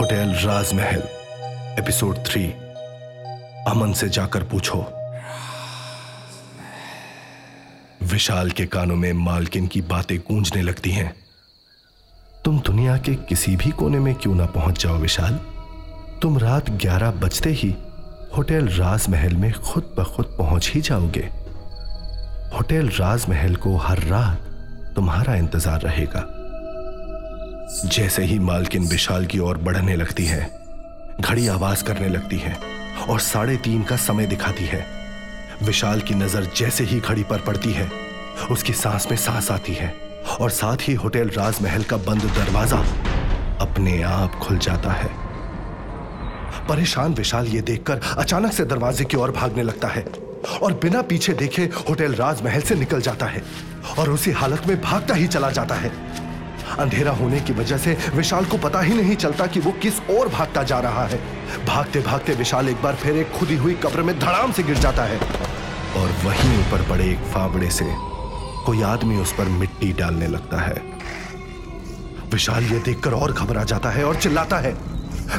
Hotel राजमहल, episode three. अमन से जाकर पूछो। विशाल के कानों में मालकिन की बातें गूंजने लगती हैं। तुम दुनिया के किसी भी कोने में क्यों ना पहुँच जाओ विशाल? तुम रात 11 बजते ही होटल राजमहल में खुद ब खुद पहुँच ही जाओगे। होटल राजमहल को हर रात तुम्हारा इंतज़ार रहेगा। जैसे ही मालकिन विशाल की ओर बढ़ने लगती है, घड़ी आवाज़ करने लगती है और साढ़े तीन का समय दिखाती है। विशाल की नज़र जैसे ही घड़ी पर पड़ती है, उसकी सांस में सांस आती है और साथ ही होटल राजमहल का बंद दरवाज़ा अपने आप खुल जाता है। परेशान विशाल ये देखकर अचानक से दरवाजे की ओर भागने लगता है और बिना पीछे देखे होटल राजमहल से निकल जाता है और उसी हालत में भागता ही चला जाता है। अंधेरा होने की वजह से विशाल को पता ही नहीं चलता कि वो किस ओर भागता जा रहा है। भागते भागते विशाल एक बार फिर एक खुदी हुई कब्र में धड़ाम से गिर जाता है। और वहीं ऊपर बड़े एक फावड़े से कोई आदमी उस पर मिट्टी डालने लगता है। विशाल ये देखकर और घबरा जाता है और चिल्लाता है,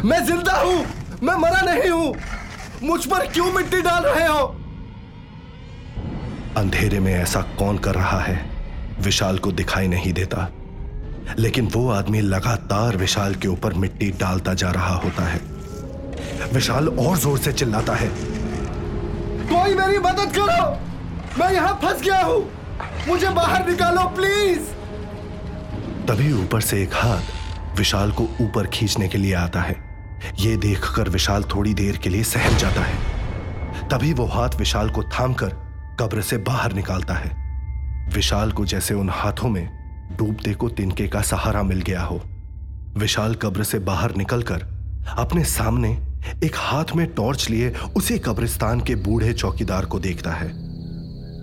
मैं ज़िंदा हूँ! मैं मरा नहीं हूँ! मुझ पर क्यों मिट्टी डाल रहे हो? अंधेरे में ऐसा कौन कर रहा है? विशाल को दिखाई नहीं देता। लेकिन वो आदमी लगातार विशाल के ऊपर मिट्टी डालता जा रहा होता है। विशाल और ज़ोर से चिल्लाता है। कोई मेरी मदद करो! मैं यहाँ फंस गया हूँ। मुझे बाहर निकालो प्लीज़ तभी ऊपर से एक हाथ विशाल को ऊपर खींचने के लिए आता है। यह देखकर विशाल थोड़ी देर के लिए सहम जाता है। तभी वो हाथ विशाल को थामकर कब्र से बाहर निकालता है। विशाल को जैसे उन हाथों में डूबते को तिनके का सहारा मिल गया हो। विशाल कब्र से बाहर निकलकर अपने सामने एक हाथ में टॉर्च लिए उसी कब्रिस्तान के बूढ़े चौकीदार को देखता है।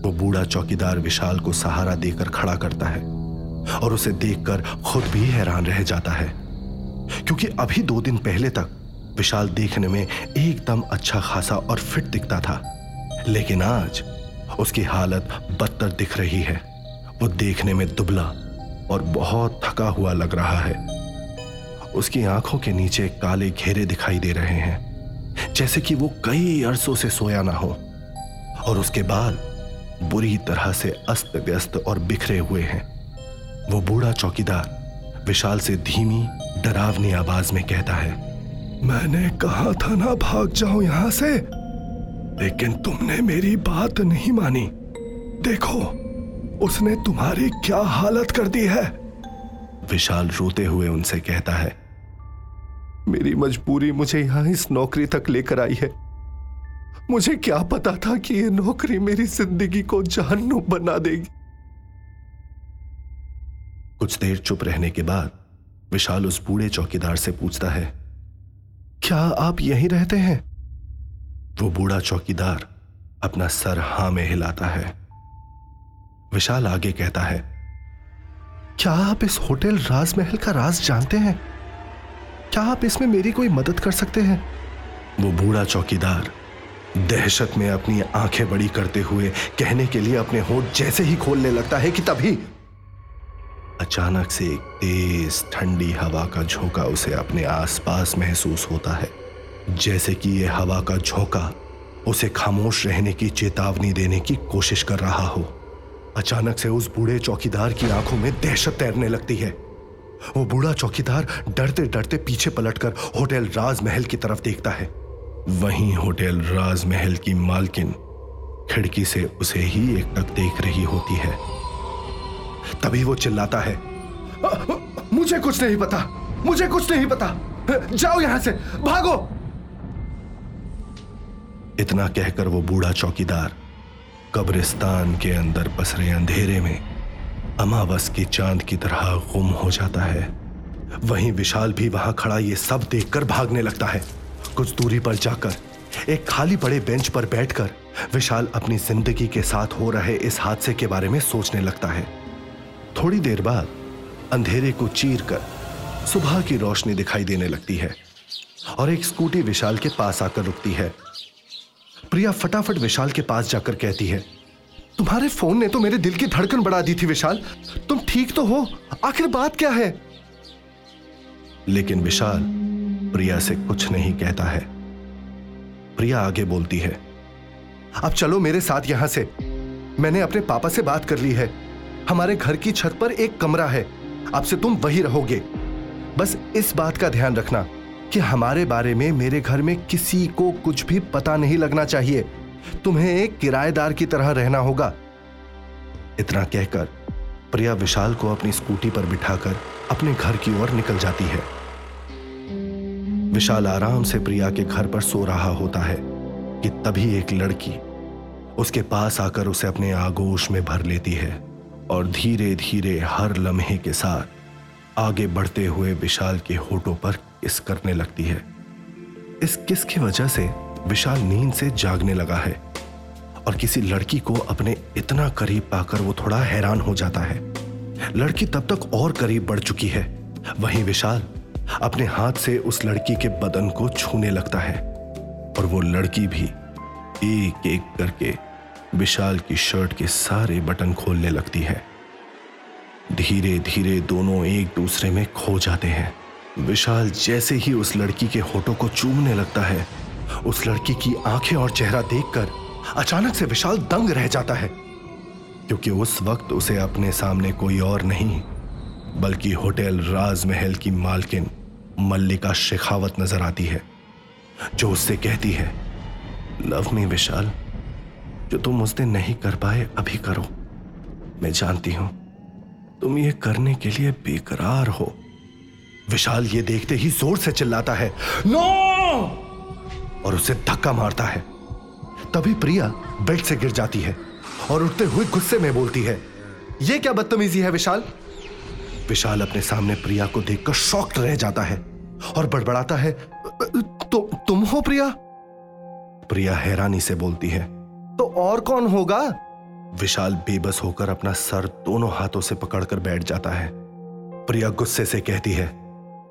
वो बूढ़ा चौकीदार विशाल को सहारा देकर खड़ा करता है और उसे देखकर खुद भी हैरान रह जाता है। क्योंकि अभी दो दिन पहले तक विशाल देखने में एकदम अच्छा खासा और फिट दिखता था। लेकिन आज उसकी हालत बदतर दिख रही है। वो देखने में दुबला और बहुत थका हुआ लग रहा है। उसकी आँखों के नीचे काले घेरे दिखाई दे रहे हैं, जैसे कि वो कई अरसों से सोया ना हो। और उसके बाल बुरी तरह से अस्त व्यस्त और बिखरे हुए हैं। वो बूढ़ा चौकीदार विशाल से धीमी, डरावनी आवाज़ में कहता है, मैंने कहा था ना भाग जाओ यहाँ से, लेकिन तुमने मेरी बात नहीं मानी। देखो उसने तुम्हारी क्या हालत कर दी है? विशाल रोते हुए उनसे कहता है मेरी मजबूरी मुझे यहाँ इस नौकरी तक लेकर आई है। मुझे क्या पता था कि यह नौकरी मेरी ज़िंदगी को जहन्नुम बना देगी। कुछ देर चुप रहने के बाद विशाल उस बूढ़े चौकीदार से पूछता है क्या आप यहीं रहते हैं? वो बूढ़ा चौकीदार अपना सर हाँ में हिलाता है। विशाल आगे कहता है, क्या आप इस होटल राजमहल का राज जानते हैं? क्या आप इसमें मेरी कोई मदद कर सकते हैं? वो बूढ़ा चौकीदार दहशत में अपनी आँखें बड़ी करते हुए कहने के लिए अपने होठ जैसे ही खोलने लगता है कि तभी अचानक से एक तेज ठंडी हवा का झोंका उसे अपने आसपास महसूस होता है। जैसे कि यह हवा का झोंका उसे खामोश रहने की चेतावनी देने की कोशिश कर रहा हो। अचानक से उस बूढ़े चौकीदार की आँखों में दहशत तैरने लगती है। वो बूढ़ा चौकीदार डरते डरते पीछे पलटकर होटल राजमहल की तरफ़ देखता है। वहीं होटल राजमहल की मालकिन खिड़की से उसे ही एकटक देख रही होती है। तभी वो चिल्लाता है मुझे कुछ नहीं पता, मुझे कुछ नहीं पता। जाओ यहाँ से, भागो! इतना कहकर वो बूढ़ा चौकीदार कब्रिस्तान के अंदर पसरे अंधेरे में अमावस की चाँद की तरह गुम हो जाता है। वहीं विशाल भी वहाँ खड़ा, ये सब देखकर भागने लगता है। कुछ दूरी पर जाकर, एक खाली पड़े बेंच पर बैठकर, विशाल अपनी ज़िंदगी के साथ हो रहे इस हादसे के बारे में सोचने लगता है। थोड़ी देर बाद, अंधेरे को चीर कर सुबह की रोशनी दिखाई देने लगती है और एक स्कूटी विशाल के पास आकर रुकती है। प्रिया फटाफट विशाल के पास जाकर कहती है, तुम्हारे फ़ोन ने तो मेरे दिल की धड़कन बढ़ा दी थी, विशाल। तुम ठीक तो हो? आखिर बात क्या है? लेकिन विशाल प्रिया से कुछ नहीं कहता है। प्रिया आगे बोलती है, अब चलो मेरे साथ यहाँ से। मैंने अपने पापा से बात कर ली है। हमारे घर की छत पर एक कमरा है। अब से तुम वही रहोगे। बस इस बात का ध्यान रखना। कि हमारे बारे में मेरे घर में किसी को कुछ भी पता नहीं लगना चाहिए। तुम्हें एक किराएदार की तरह रहना होगा। इतना कहकर प्रिया विशाल को अपनी स्कूटी पर बिठाकर अपने घर की ओर निकल जाती है। विशाल आराम से प्रिया के घर पर सो रहा होता है कि तभी एक लड़की उसके पास आकर उसे अपने आगोश में भर लेती है और धीरे धीरे हर लम्हे के साथ आगे बढ़ते हुए विशाल के होठों पर किस करने लगती है। इस किस की वजह से विशाल नींद से जागने लगा है? और किसी लड़की को अपने इतना करीब पाकर वो थोड़ा हैरान हो जाता है। लड़की तब तक और करीब बढ़ चुकी है। वहीं विशाल अपने हाथ से उस लड़की के बदन को छूने लगता है। और वो लड़की भी एक एक करके विशाल की शर्ट के सारे बटन खोलने लगती है। धीरे धीरे दोनों एक दूसरे में खो जाते हैं। विशाल जैसे ही उस लड़की के होठों को चूमने लगता है, उस लड़की की आँखें और चेहरा देखकर अचानक से विशाल दंग रह जाता है, क्योंकि उस वक्त उसे अपने सामने कोई और नहीं, बल्कि होटल राजमहल की मालकिन मल्लिका शेखावत नज़र आती है, जो उससे कहती है, लव मी विशाल, जो तुम उस दिन नहीं कर पाए, अभी करो। मैं जानती हूँ, तुम ये करने के लिए बेकरार हो। विशाल ये देखते ही ज़ोर से चिल्लाता है, नो! और उसे धक्का मारता है। तभी प्रिया बेड से गिर जाती है और उठते हुए गुस्से में बोलती है यह क्या बदतमीजी है विशाल? विशाल अपने सामने प्रिया को देखकर शॉक्ड रह जाता है और बड़बड़ाता है तो तुम हो प्रिया? प्रिया हैरानी से बोलती है तो और कौन होगा? विशाल बेबस होकर अपना सर दोनों हाथों से पकड़कर बैठ जाता है। प्रिया गुस्से से कहती है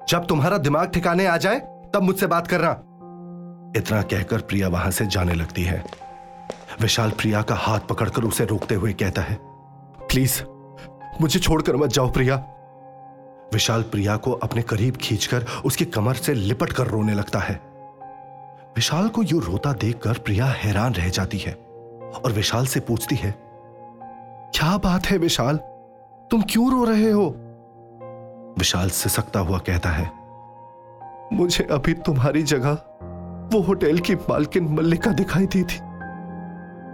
जब तुम्हारा दिमाग ठिकाने आ जाए, तब मुझसे बात करना। इतना कहकर प्रिया वहाँ से जाने लगती है। विशाल प्रिया का हाथ पकड़कर उसे रोकते हुए कहता है, प्लीज़, मुझे छोड़कर मत जाओ प्रिया। विशाल प्रिया को अपने करीब खींचकर उसकी कमर से लिपट कर रोने लगता है। विशाल को यूँ रोता देखकर प्रिया हैरान रह जाती है और विशाल से पूछती है, क्या बात है विशाल? तुम क्यों रो रहे हो? विशाल सिसकता हुआ कहता है, मुझे अभी तुम्हारी जगह वो होटल की मालकिन मल्लिका दिखाई दी थी।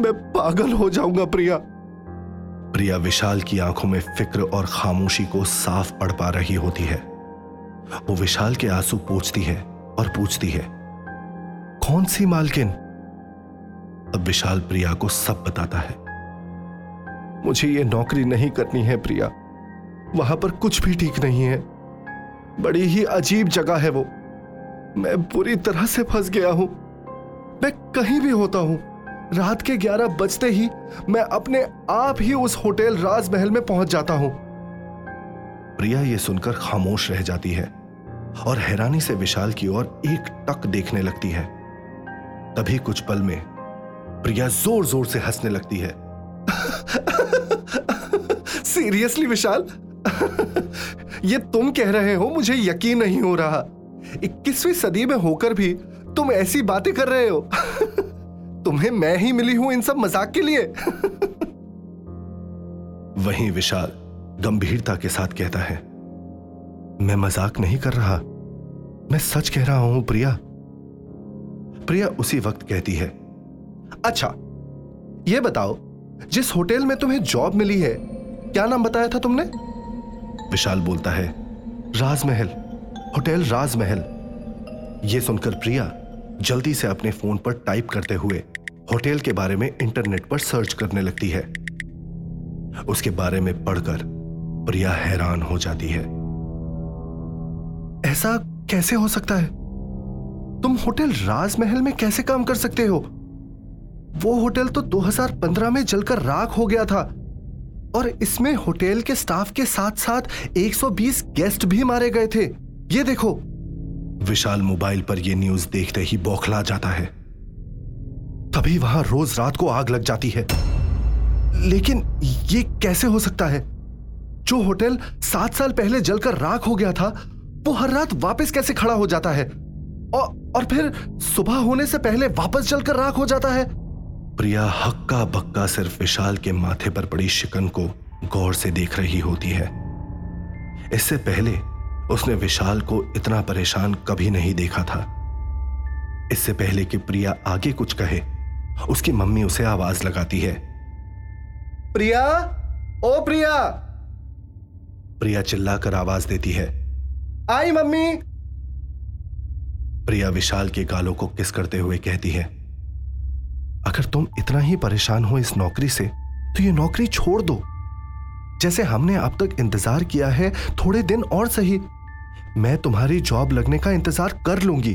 मैं पागल हो जाऊँगा, प्रिया। प्रिया विशाल की आँखों में फ़िक्र और खामोशी को साफ़ पढ़ पा रही होती है। वो विशाल के आँसू पूछती है और पूछती है, कौन सी मालकिन? अब विशाल प्रिया को सब बताता है, मुझे ये नौकरी नहीं करनी है, प्रिया। वहाँ पर कुछ भी ठीक नहीं है। बड़ी ही अजीब जगह है वो। मैं बुरी तरह से फंस गया हूँ। मैं कहीं भी होता हूँ। रात के ग्यारह बजते ही मैं अपने आप ही उस होटल राजमहल में पहुँच जाता हूँ। प्रिया यह सुनकर खामोश रह जाती है और हैरानी से विशाल की ओर एक टक देखने लगती है। तभी कुछ पल में प्रिया ज़ोर ज़ोर से हंसने लगती है। सीरियसली विशाल ये तुम कह रहे हो, मुझे यकीन नहीं हो रहा। इक्कीसवीं सदी में होकर भी तुम ऐसी बातें कर रहे हो। तुम्हें मैं ही मिली हूँ इन सब मज़ाक के लिए। वहीं विशाल गंभीरता के साथ कहता है, मैं मज़ाक नहीं कर रहा। मैं सच कह रहा हूँ, प्रिया। प्रिया उसी वक्त कहती है अच्छा यह बताओ, जिस होटल में तुम्हें जॉब मिली है, क्या नाम बताया था तुमने? विशाल बोलता है, राजमहल, होटल राजमहल। यह सुनकर प्रिया जल्दी से अपने फ़ोन पर टाइप करते हुए होटल के बारे में इंटरनेट पर सर्च करने लगती है। उसके बारे में पढ़कर प्रिया हैरान हो जाती है। ऐसा कैसे हो सकता है? तुम होटल राजमहल में कैसे काम कर सकते हो? वो होटल तो 2015 में जलकर राख हो गया था। और इसमें होटल के स्टाफ के साथ साथ 120 गेस्ट भी मारे गए थे। ये देखो। विशाल मोबाइल पर यह न्यूज़ देखते ही बौखला जाता है। तभी वहाँ रोज रात को आग लग जाती है। लेकिन ये कैसे हो सकता है? जो होटल सात साल पहले जलकर राख हो गया था वो हर रात वापस कैसे खड़ा हो जाता है? और, और फिर सुबह होने से पहले वापस जलकर राख हो जाता है? प्रिया हक्का बक्का सिर्फ़ विशाल के माथे पर पड़ी शिकन को गौर से देख रही होती है। इससे पहले उसने विशाल को इतना परेशान कभी नहीं देखा था। इससे पहले कि प्रिया आगे कुछ कहे उसकी मम्मी उसे आवाज़ लगाती है। प्रिया? ओ प्रिया! प्रिया चिल्लाकर आवाज़ देती है। आई मम्मी! प्रिया विशाल के गालों को किस करते हुए कहती है? अगर तुम इतना ही परेशान हो इस नौकरी से तो ये नौकरी छोड़ दो। जैसे हमने अब तक इंतज़ार किया है, थोड़े दिन और सही। मैं तुम्हारी जॉब लगने का इंतज़ार कर लूँगी,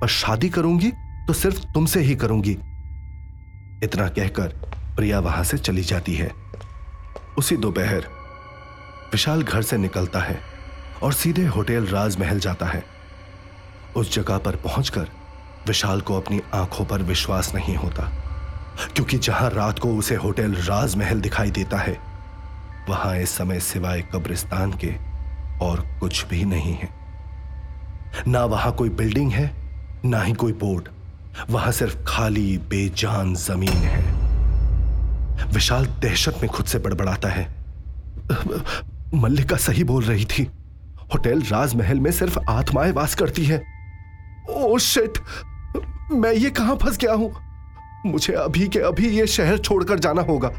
पर शादी करूँगी तो सिर्फ़ तुमसे ही करूँगी। इतना कहकर प्रिया वहाँ से चली जाती है। उसी दोपहर विशाल घर से निकलता है और सीधे होटल राजमहल जाता है। उस जगह पर पहुंचकर विशाल को अपनी आँखों पर विश्वास नहीं होता, क्योंकि जहाँ रात को उसे होटल राजमहल दिखाई देता है, वहाँ इस समय सिवाय कब्रिस्तान के और कुछ भी नहीं है। ना वहाँ कोई बिल्डिंग है, ना ही कोई बोर्ड, वहाँ सिर्फ़ खाली बेजान ज़मीन है। विशाल दहशत में खुद से बड़बड़ाता है। मल्लिका सही बोल रही थी। होटल राजमहल में सिर्फ़ आत्माएँ वास करती है। Oh shit! मैं ये कहाँ फंस गया हूँ? मुझे अभी के अभी ये शहर छोड़कर जाना होगा।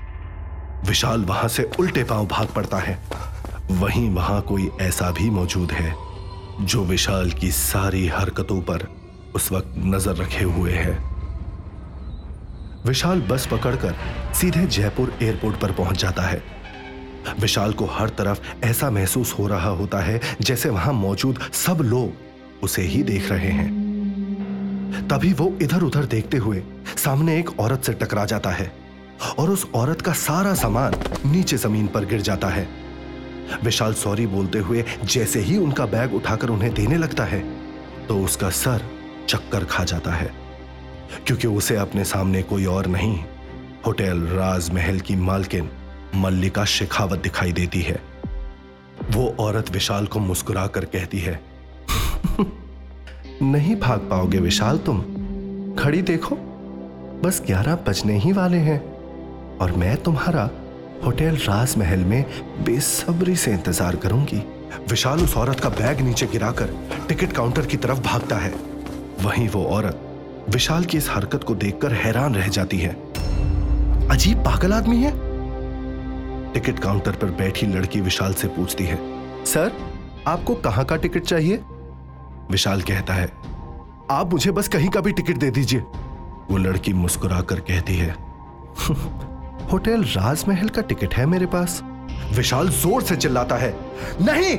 विशाल वहाँ से उल्टे पाँव भाग पड़ता है। वहीं वहाँ कोई ऐसा भी मौजूद है, जो विशाल की सारी हरकतों पर उस वक्त नज़र रखे हुए है। विशाल बस पकड़कर सीधे जयपुर एयरपोर्ट पर पहुँच जाता है। विशाल को हर तरफ़ ऐसा महसूस हो रहा होता है, जैसे वहाँ मौजूद सब लोग उसे ही देख रहे हैं। तभी वो इधर उधर देखते हुए सामने एक औरत से टकरा जाता है और उस औरत का सारा सामान नीचे ज़मीन पर गिर जाता है। विशाल सॉरी बोलते हुए जैसे ही उनका बैग उठाकर उन्हें देने लगता है तो उसका सर चक्कर खा जाता है, क्योंकि उसे अपने सामने कोई और नहीं, होटल, राजमहल की मालकिन मल्लिका शेखावत दिखाई देती है। वो औरत विशाल को मुस्कुरा कर कहती है नहीं भाग पाओगे विशाल तुम। खड़ी देखो, बस ग्यारह बजने ही वाले हैं। और मैं तुम्हारा होटल राजमहल में बेसब्री से इंतज़ार करूँगी। विशाल उस औरत का बैग नीचे गिराकर टिकट काउंटर की तरफ़ भागता है। वहीं वो औरत विशाल की इस हरकत को देखकर हैरान रह जाती है। अजीब पागल आदमी है। टिकट काउंटर पर बैठी लड़की विशाल से पूछती है, सर, आपको कहाँ का टिकट चाहिए? विशाल कहता है, आप मुझे बस कहीं का भी टिकट दे दीजिए। वो लड़की मुस्कुरा कर कहती है होटल राजमहल का टिकट है मेरे पास। विशाल ज़ोर से चिल्लाता है, नहीं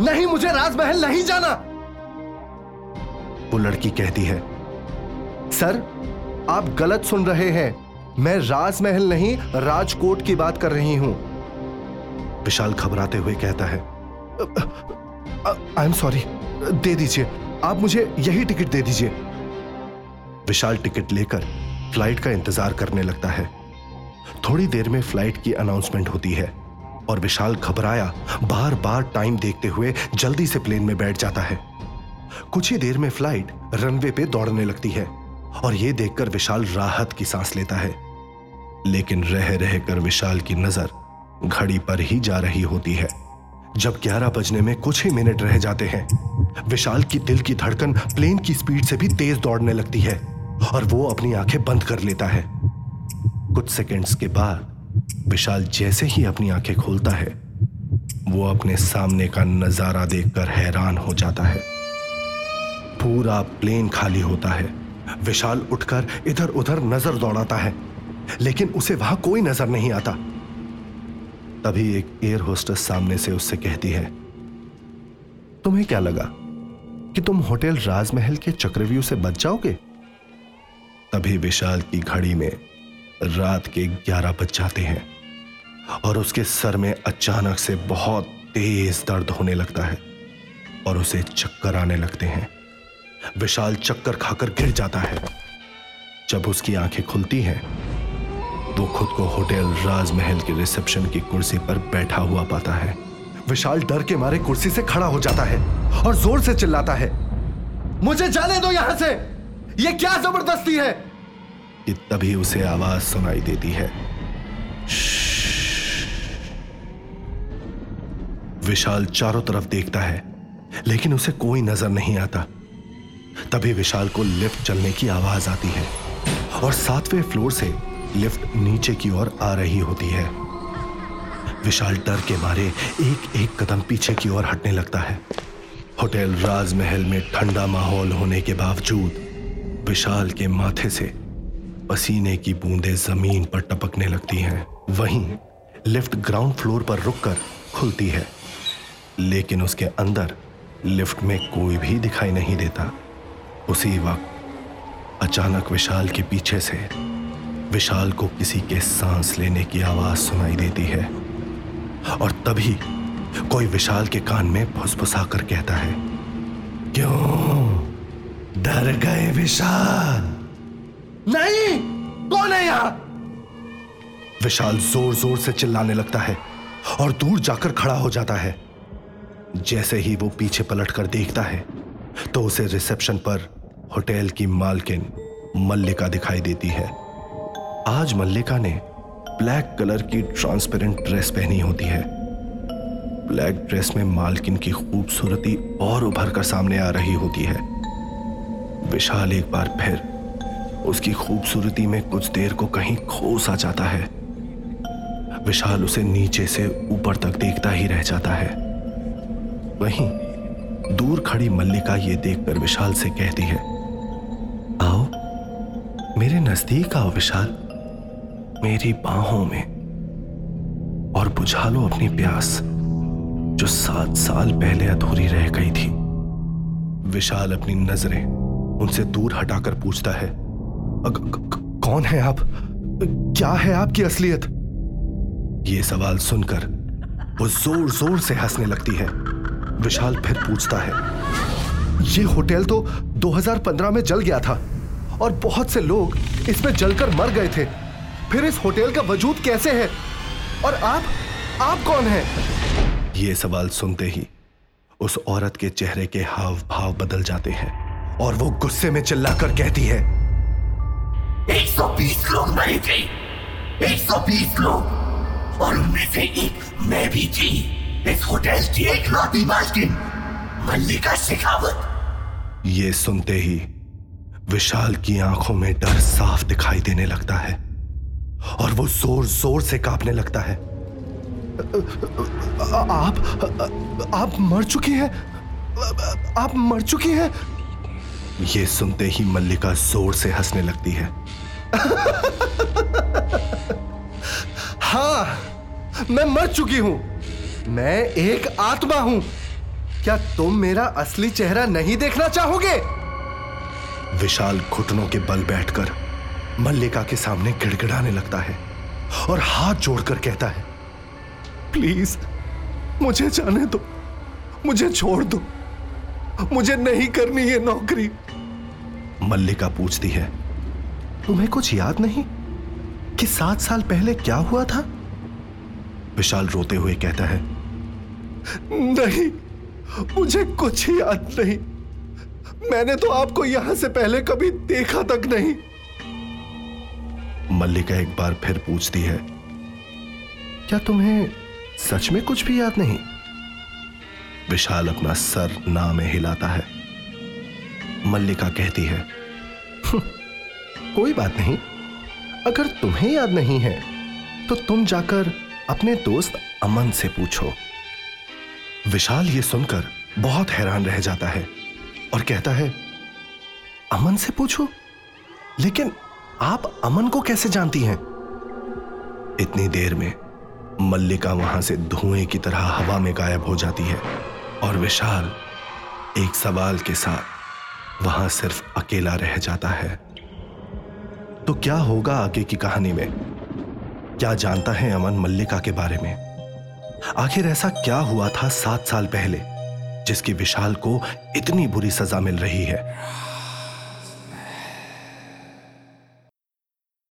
नहीं, मुझे राजमहल नहीं जाना। वो लड़की कहती है, सर, आप गलत सुन रहे हैं। मैं राजमहल नहीं, राजकोट की बात कर रही हूँ। विशाल घबराते हुए कहता है आई एम सॉरी दे दीजिए। आप मुझे यही टिकट दे दीजिए। विशाल टिकट लेकर फ़्लाइट का इंतज़ार करने लगता है। थोड़ी देर में फ़्लाइट की अनाउंसमेंट होती है और विशाल घबराया बार बार टाइम देखते हुए जल्दी से प्लेन में बैठ जाता है। कुछ ही देर में फ़्लाइट रनवे पे दौड़ने लगती है और यह देखकर विशाल राहत की सांस लेता है। लेकिन रह रहकर विशाल की नज़र घड़ी पर ही जा रही होती है, जब 11 बजने में कुछ ही मिनट रह जाते हैं। विशाल की दिल की धड़कन प्लेन की स्पीड से भी तेज दौड़ने लगती है और वो अपनी आँखें बंद कर लेता है। कुछ सेकंड्स के बाद विशाल जैसे ही अपनी आँखें खोलता है, वो अपने सामने का नज़ारा देखकर हैरान हो जाता है। पूरा प्लेन खाली होता है। विशाल उठकर इधर उधर नज़र दौड़ाता है, लेकिन उसे वहाँ कोई नज़र नहीं आता। तभी एक एयर होस्टेस सामने से उससे कहती है, तुम्हें क्या लगा? कि तुम होटल राजमहल के चक्रव्यूह से बच जाओगे? तभी विशाल की घड़ी में रात के ग्यारह बज जाते हैं और उसके सर में अचानक से बहुत तेज दर्द होने लगता है और उसे चक्कर आने लगते हैं। विशाल चक्कर खाकर गिर जाता है। जब उसकी आँखें खुलती हैं वो खुद को होटल राजमहल के रिसेप्शन की कुर्सी पर बैठा हुआ पाता है। विशाल डर के मारे कुर्सी से खड़ा हो जाता है और ज़ोर से चिल्लाता है। मुझे जाने दो यहाँ से। ये क्या ज़बरदस्ती है? तभी उसे आवाज़ सुनाई देती है। विशाल चारों तरफ़ देखता है, लेकिन उसे कोई नज़र नहीं आता। तभी विशाल को लिफ्ट चलने की आवाज़ आती है और सातवें फ्लोर से लिफ्ट नीचे की ओर आ रही होती है। विशाल डर के मारे एक एक कदम पीछे की ओर हटने लगता है। होटल राजमहल में ठंडा माहौल होने के बावजूद विशाल के माथे से पसीने की बूंदें ज़मीन पर टपकने लगती हैं। वहीं लिफ्ट ग्राउंड फ्लोर पर रुककर खुलती है, लेकिन उसके अंदर लिफ्ट में कोई भी दिखाई नहीं देता। उसी वक्त अचानक विशाल के पीछे से विशाल को किसी के सांस लेने की आवाज़ सुनाई देती है। और तभी कोई विशाल के कान में फुसफुसा कर कहता है, क्यों? डर गए विशाल? नहीं! कौन है यहाँ? विशाल ज़ोर ज़ोर से चिल्लाने लगता है और दूर जाकर खड़ा हो जाता है। जैसे ही वो पीछे पलट कर देखता है तो उसे रिसेप्शन पर होटल की मालकिन मल्लिका दिखाई देती है। आज मल्लिका ने ब्लैक कलर की ट्रांसपेरेंट ड्रेस पहनी होती है। ब्लैक ड्रेस में मालकिन की खूबसूरती और उभर कर सामने आ रही होती है। विशाल एक बार फिर उसकी खूबसूरती में कुछ देर को कहीं खो सा जाता है। विशाल उसे नीचे से ऊपर तक देखता ही रह जाता है। वहीं दूर खड़ी मल्लिका ये देखकर विशाल से कहती है, आओ, मेरे नज़दीक आओ विशाल। मेरी बाहों में और बुझा लो अपनी प्यास, जो सात साल पहले अधूरी रह गई थी। विशाल अपनी नज़रें उनसे दूर हटाकर पूछता है कौन है आप? क्या है आपकी असलियत? ये सवाल सुनकर वो ज़ोर ज़ोर से हंसने लगती है। विशाल फिर पूछता है, ये होटल तो 2015 में जल गया था और बहुत से लोग इसमें जलकर मर गए थे। फिर इस होटल का वजूद कैसे है? और आप आप कौन हैं? ये सवाल सुनते ही उस औरत के चेहरे के हाव भाव बदल जाते हैं और वो गुस्से में चिल्लाकर कहती है 120 लोग मरे थे। 120 लोग। और उनमें से एक मैं भी थी। इस होटल की एक लौटी मालकिन मल्लिका शेखावत। ये सुनते ही विशाल की आँखों में डर साफ़ दिखाई देने लगता है। और वो ज़ोर ज़ोर से कांपने लगता है। आप आप मर चुकी हैं। आप मर चुकी हैं। ये सुनते ही मल्लिका ज़ोर से हंसने लगती है। हाँ मैं मर चुकी हूँ। मैं एक आत्मा हूँ। क्या तुम मेरा असली चेहरा नहीं देखना चाहोगे? विशाल घुटनों के बल बैठकर मल्लिका के सामने गिड़गिड़ाने लगता है और हाथ जोड़कर कहता है, प्लीज़, मुझे जाने दो, मुझे छोड़ दो, मुझे नहीं करनी ये नौकरी. मल्लिका पूछती है, तुम्हें कुछ याद नहीं कि सात साल पहले क्या हुआ था? विशाल रोते हुए कहता है, नहीं, मुझे कुछ याद नहीं। मैंने तो आपको यहाँ से पहले कभी देखा तक नहीं। मल्लिका एक बार फिर पूछती है क्या तुम्हें सच में कुछ भी याद नहीं? विशाल अपना सर ना में हिलाता है। मल्लिका कहती है हम्म, कोई बात नहीं। अगर तुम्हें याद नहीं है तो तुम जाकर अपने दोस्त अमन से पूछो। विशाल ये सुनकर बहुत हैरान रह जाता है और कहता है अमन से पूछो? लेकिन आप अमन को कैसे जानती हैं? इतनी देर में मल्लिका वहाँ से धुएँ की तरह हवा में गायब हो जाती है और विशाल एक सवाल के साथ वहाँ सिर्फ़ अकेला रह जाता है। तो क्या होगा आगे की कहानी में? क्या जानता है अमन मल्लिका के बारे में? आखिर ऐसा क्या हुआ था सात साल पहले जिसकी विशाल को इतनी बुरी सजा मिल रही है?